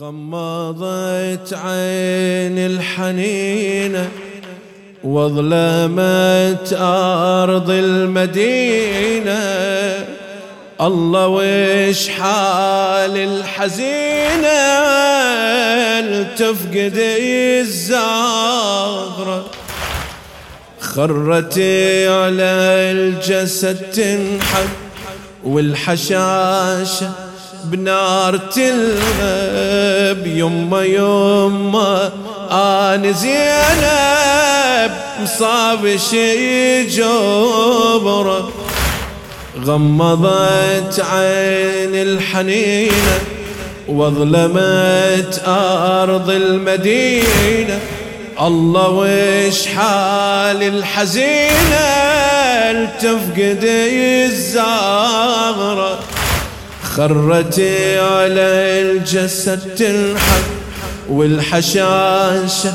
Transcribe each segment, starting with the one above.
غمضت عين الحنينة وظلمت أرض المدينة. الله وش حال الحزينة؟ تفقد الزهرة خرت على الجسد تنحب والحشاشة بنار تلغب يما يما. أنا زينب مصاب شي جبرة. غمضت عين الحنينة واظلمت أرض المدينة. الله وش حال الحزينة؟ تفقد الزهرة. خرتي على الجسد تنحب والحشاشة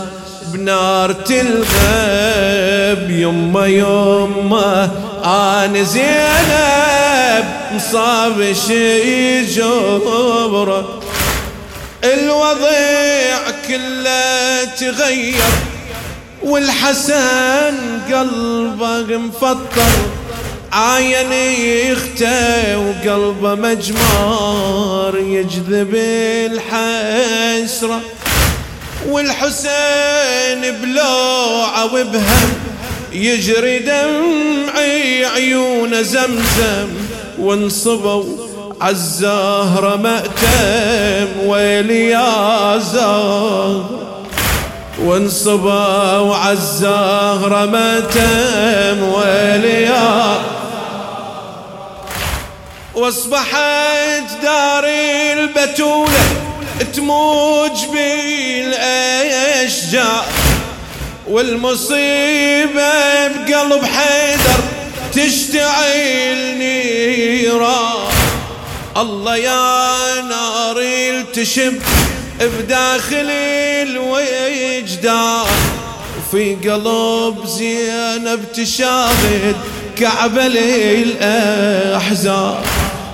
بنار تلغب يما يما أنا زينب مصاب شي جبرة الوضيع كله تغير والحسن قلبه مفطر. عاين يختى وقلبه مجمار يجذب الحسرة والحسين بلوعة وبهم يجري دمعي عيون زمزم وانصبوا عالزهرة مأتم ويلي يا زهر. وانصبوا عالزهرة مأتم ويلي يا واصبحت داري البتولة تموج بالاشجار والمصيبة بقلب حيدر تشتعل نيران. الله يا نار التشب بداخل الوجدان. وفي قلب زينب تشاهد كعبة الأحزان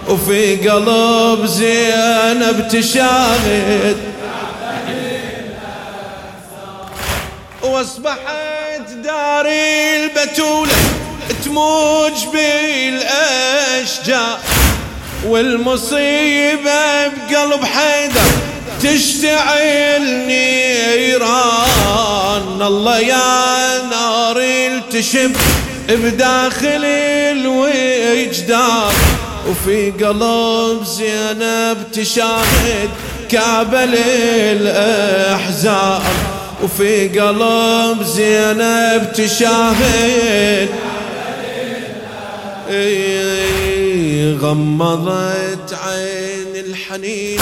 وفي قلب زينب تشاهد. وأصبحت داري البتولة تموج بالأشجار والمصيبة بقلب حيدر تشتعل نيران. الله يا نار التشب بداخل الوجدان. وفي قلب زينب تشاهد كعبة الأحزان وفي قلب زينب تشاهد غمضت عين الحنين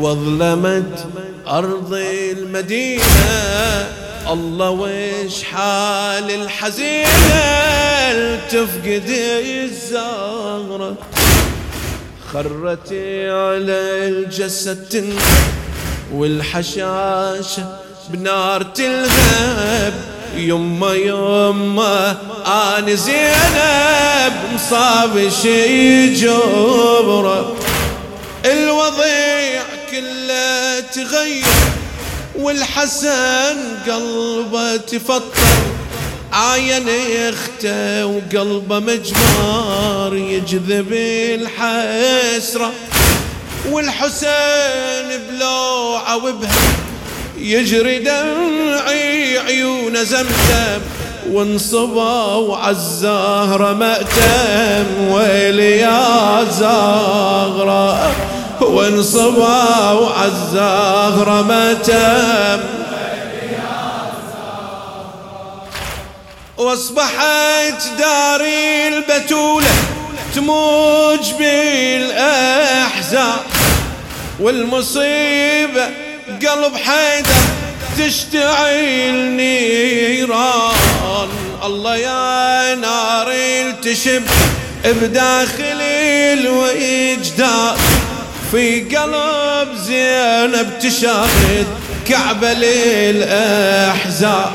واظلمت أرض المدينة. الله وش حال الحزينة تفقد الزهرة. خرتي على الجسد والحشاشة بنار تلهب. يما يما أنا زينب مصاب شي جبرة. الوضيع كله تغير. والحسن قلبه تفطر. عاين يخته وقلبه مجمار يجذب الحسرة. والحسين بلوعة وبها يجري دمعي عيون زمزم وانصبوا عالزهرة مأتم ويلي يا زهرة. وانصبوا عالزهرة مأتم واصبحت داري البتولة تموج بالأحزان والمصيبة قلب حيدر تشتعل نيران. الله يا نار التشب بداخل الوجدان. في قلب زينب تشاهد كعبة للأحزان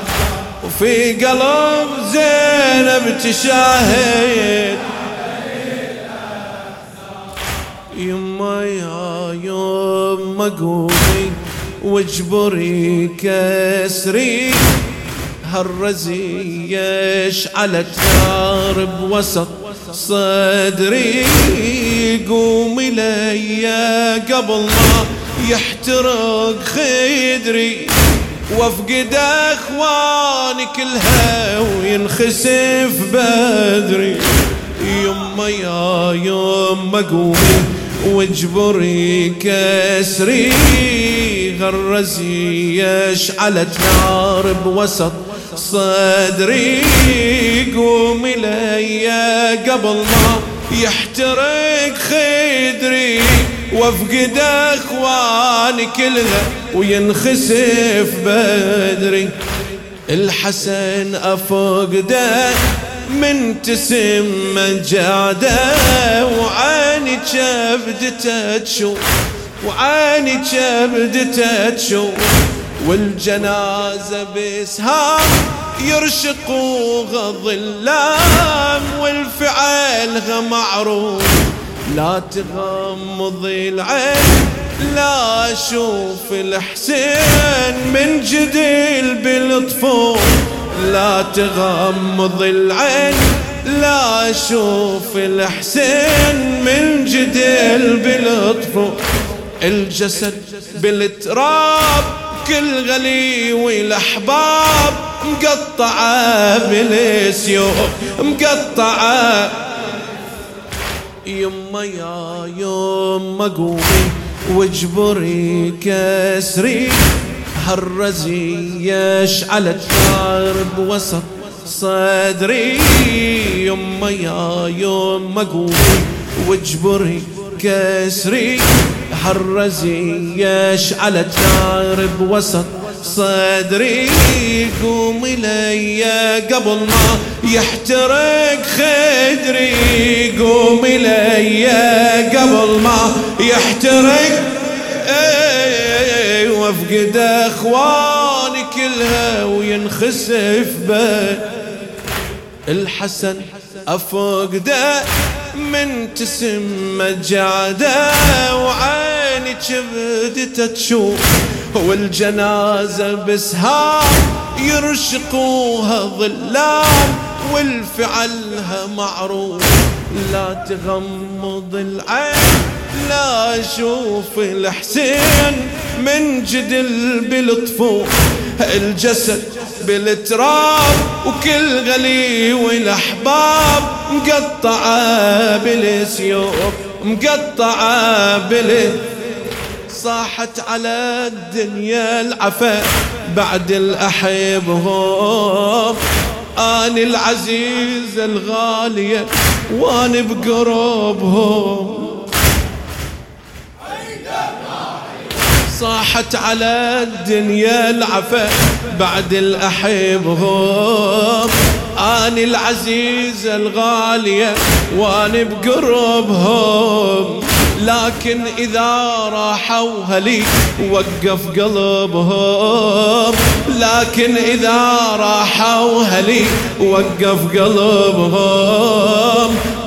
وفي قلب زينب تشاهد يما يا يما قومي واجبري كسري. هالرزي يشعلت نار بوسط صدري قومي ليا قبل ما يحترق خدري. وافقد اخواني كلها وينخسف بدري. يما يا يما قومي واجبري كسري. غرزي يشعلت نار بوسط صدري قومي ليا قبل ما يحترق خدري وافقد إخواني كلها وينخسف بدري. الحسن أفقده من تسم جاده وعيني كبدته تشوف وعيني كبدته تشوف والجنازة بسهام يرشقوها ظلام والفعلها معروف. لا تغمض العين لا أشوف الحسين من جديل بالطفول. لا تغمض العين لا أشوف الحسين من جديل بالطفول. الجسد بالتراب كل غلي والأحباب مقطعة بالسيوف مقطعة. يما يا يما قومي واجبري كسري هالرزي يشعلت نار بوسط صدري. يما يا يما قومي واجبري كسري هالرزي يشعلت نار بوسط صدري قوم لي قبل ما يحترق خدري قوم لي قبل ما يحترق. وافقد إخواني كلها وينخسف به الحسن أفقده من تسم جاده وعيني كبدته تشوف والجنازة بسهام يرشقوها ظلام والفعلها معروف. لا تغمض العين لا أشوف الحسين من جدل بلطفه الجسد بالتراب وكل غلي والأحباب مقطعة بالسيوف مقطعة بالسيوف. صاحت على الدنيا العفا بعد الأحبهم أنا العزيزة الغالية وأنا بقربهم. صاحت على الدنيا العفا بعد الأحبهم أنا العزيزة الغالية وأنا بقربهم. لكن إذا راحوا هلي وقف قلبهم. لكن إذا راحوا هلي وقف قلبهم.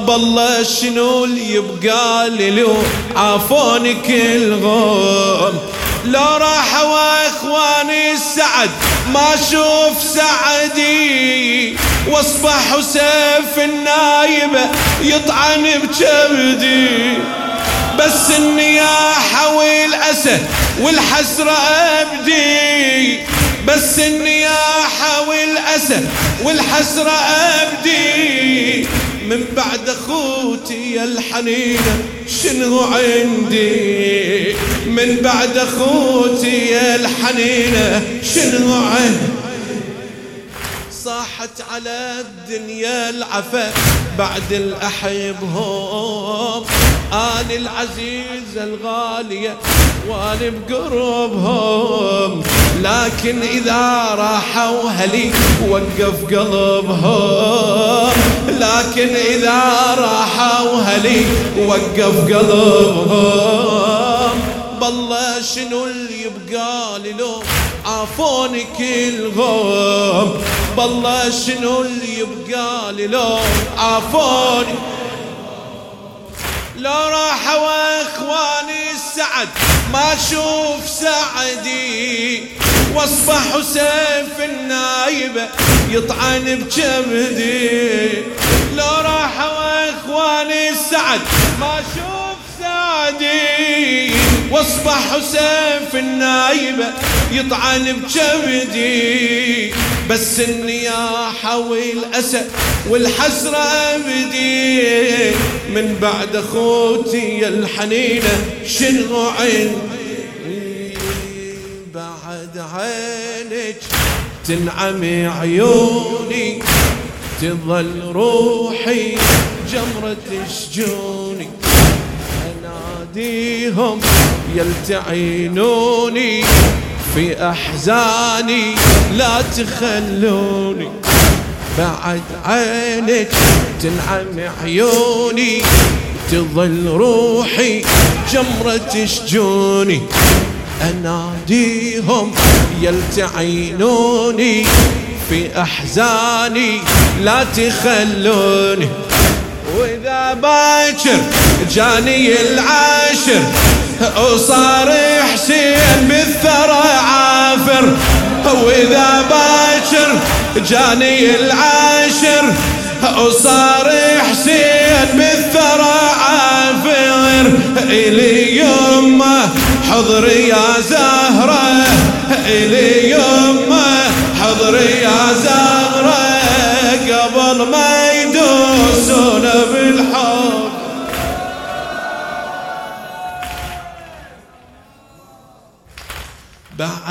بالله شنو اللي يبقى لي لو عافوني كلهم. لو راحوا إخواني السعد ما أشوف سعدي. واصبح سيف النايبة يطعن بكبدي بس النياحة والأسى والحسرة أبدي. بس النياحة والأسى والحسرة أبدي. من بعد أخوتي يا الحنينة شنو عندي؟ من بعد أخوتي يا الحنينة شنو عندي؟ صاحت على الدنيا العفا بعد الأحبهم آل العزيز الغالية وأنا بقربهم لكن إذا راحوا هلي وقف قلبهم. لكن إذا راحوا هلي وقف قلبهم. بالله شنو اللي يبقى لي لو عافوني كلهم بالله شنو اللي يبقى لي لو عافوني لو راحوا اخواني السعد ما أشوف سعدي. واصبح سيف النايبة يطعن بجبدي. لو راحوا اخواني السعد ما أشوف سعدي. واصبح سيف النايبة يطعن بجبدي. بس النياحة والأسى والحسرة أبدي. من بعد أخوتي الحنينة شنو عين بعد عينك تنعمي عيوني تظل روحي جمرة شجوني أناديهم يلتعينوني. في أحزاني لا تخلوني. بعد عينك تنعم عيوني تظل روحي جمرة شجوني أناديهم يلتعينوني. في أحزاني لا تخلوني. وإذا باكر جاني العاشر وصار حسين بالثرى عافر. وإذا باكر جاني العاشر. وصار حسين بالثرى عافر. إلي يمه حضر يا زهره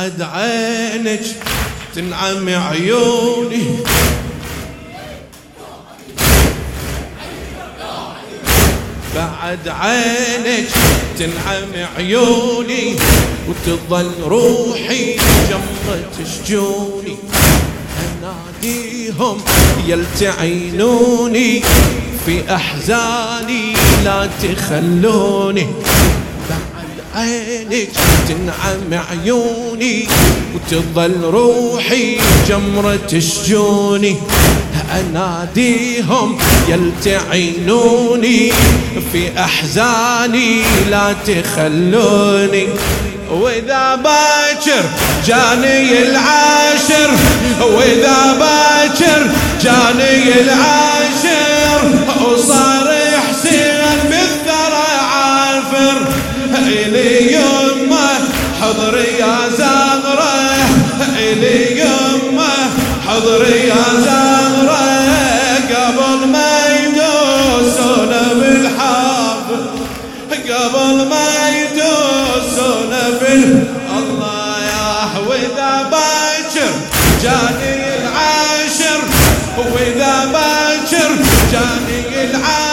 بعد عينك تنعم عيوني. بعد عينك تنعم عيوني وتظل روحي جمرة شجوني. أناديهم يلتعينوني في أحزاني لا تخلوني. عينك تنعم عيوني وتظل روحي جمرة شجوني أناديهم يلتعينوني في أحزاني لا تخلوني. وإذا باكر جاني العاشر وإذا باكر جاني العاشر إلي يمه حضر يا زغرة. إلي يمه حضر يا زغرة. قبل ما يدوسون بالحافظ قبل ما يدوسون بال الله يا واذا باكر جاني العاشر واذا باكر جاني العاشر.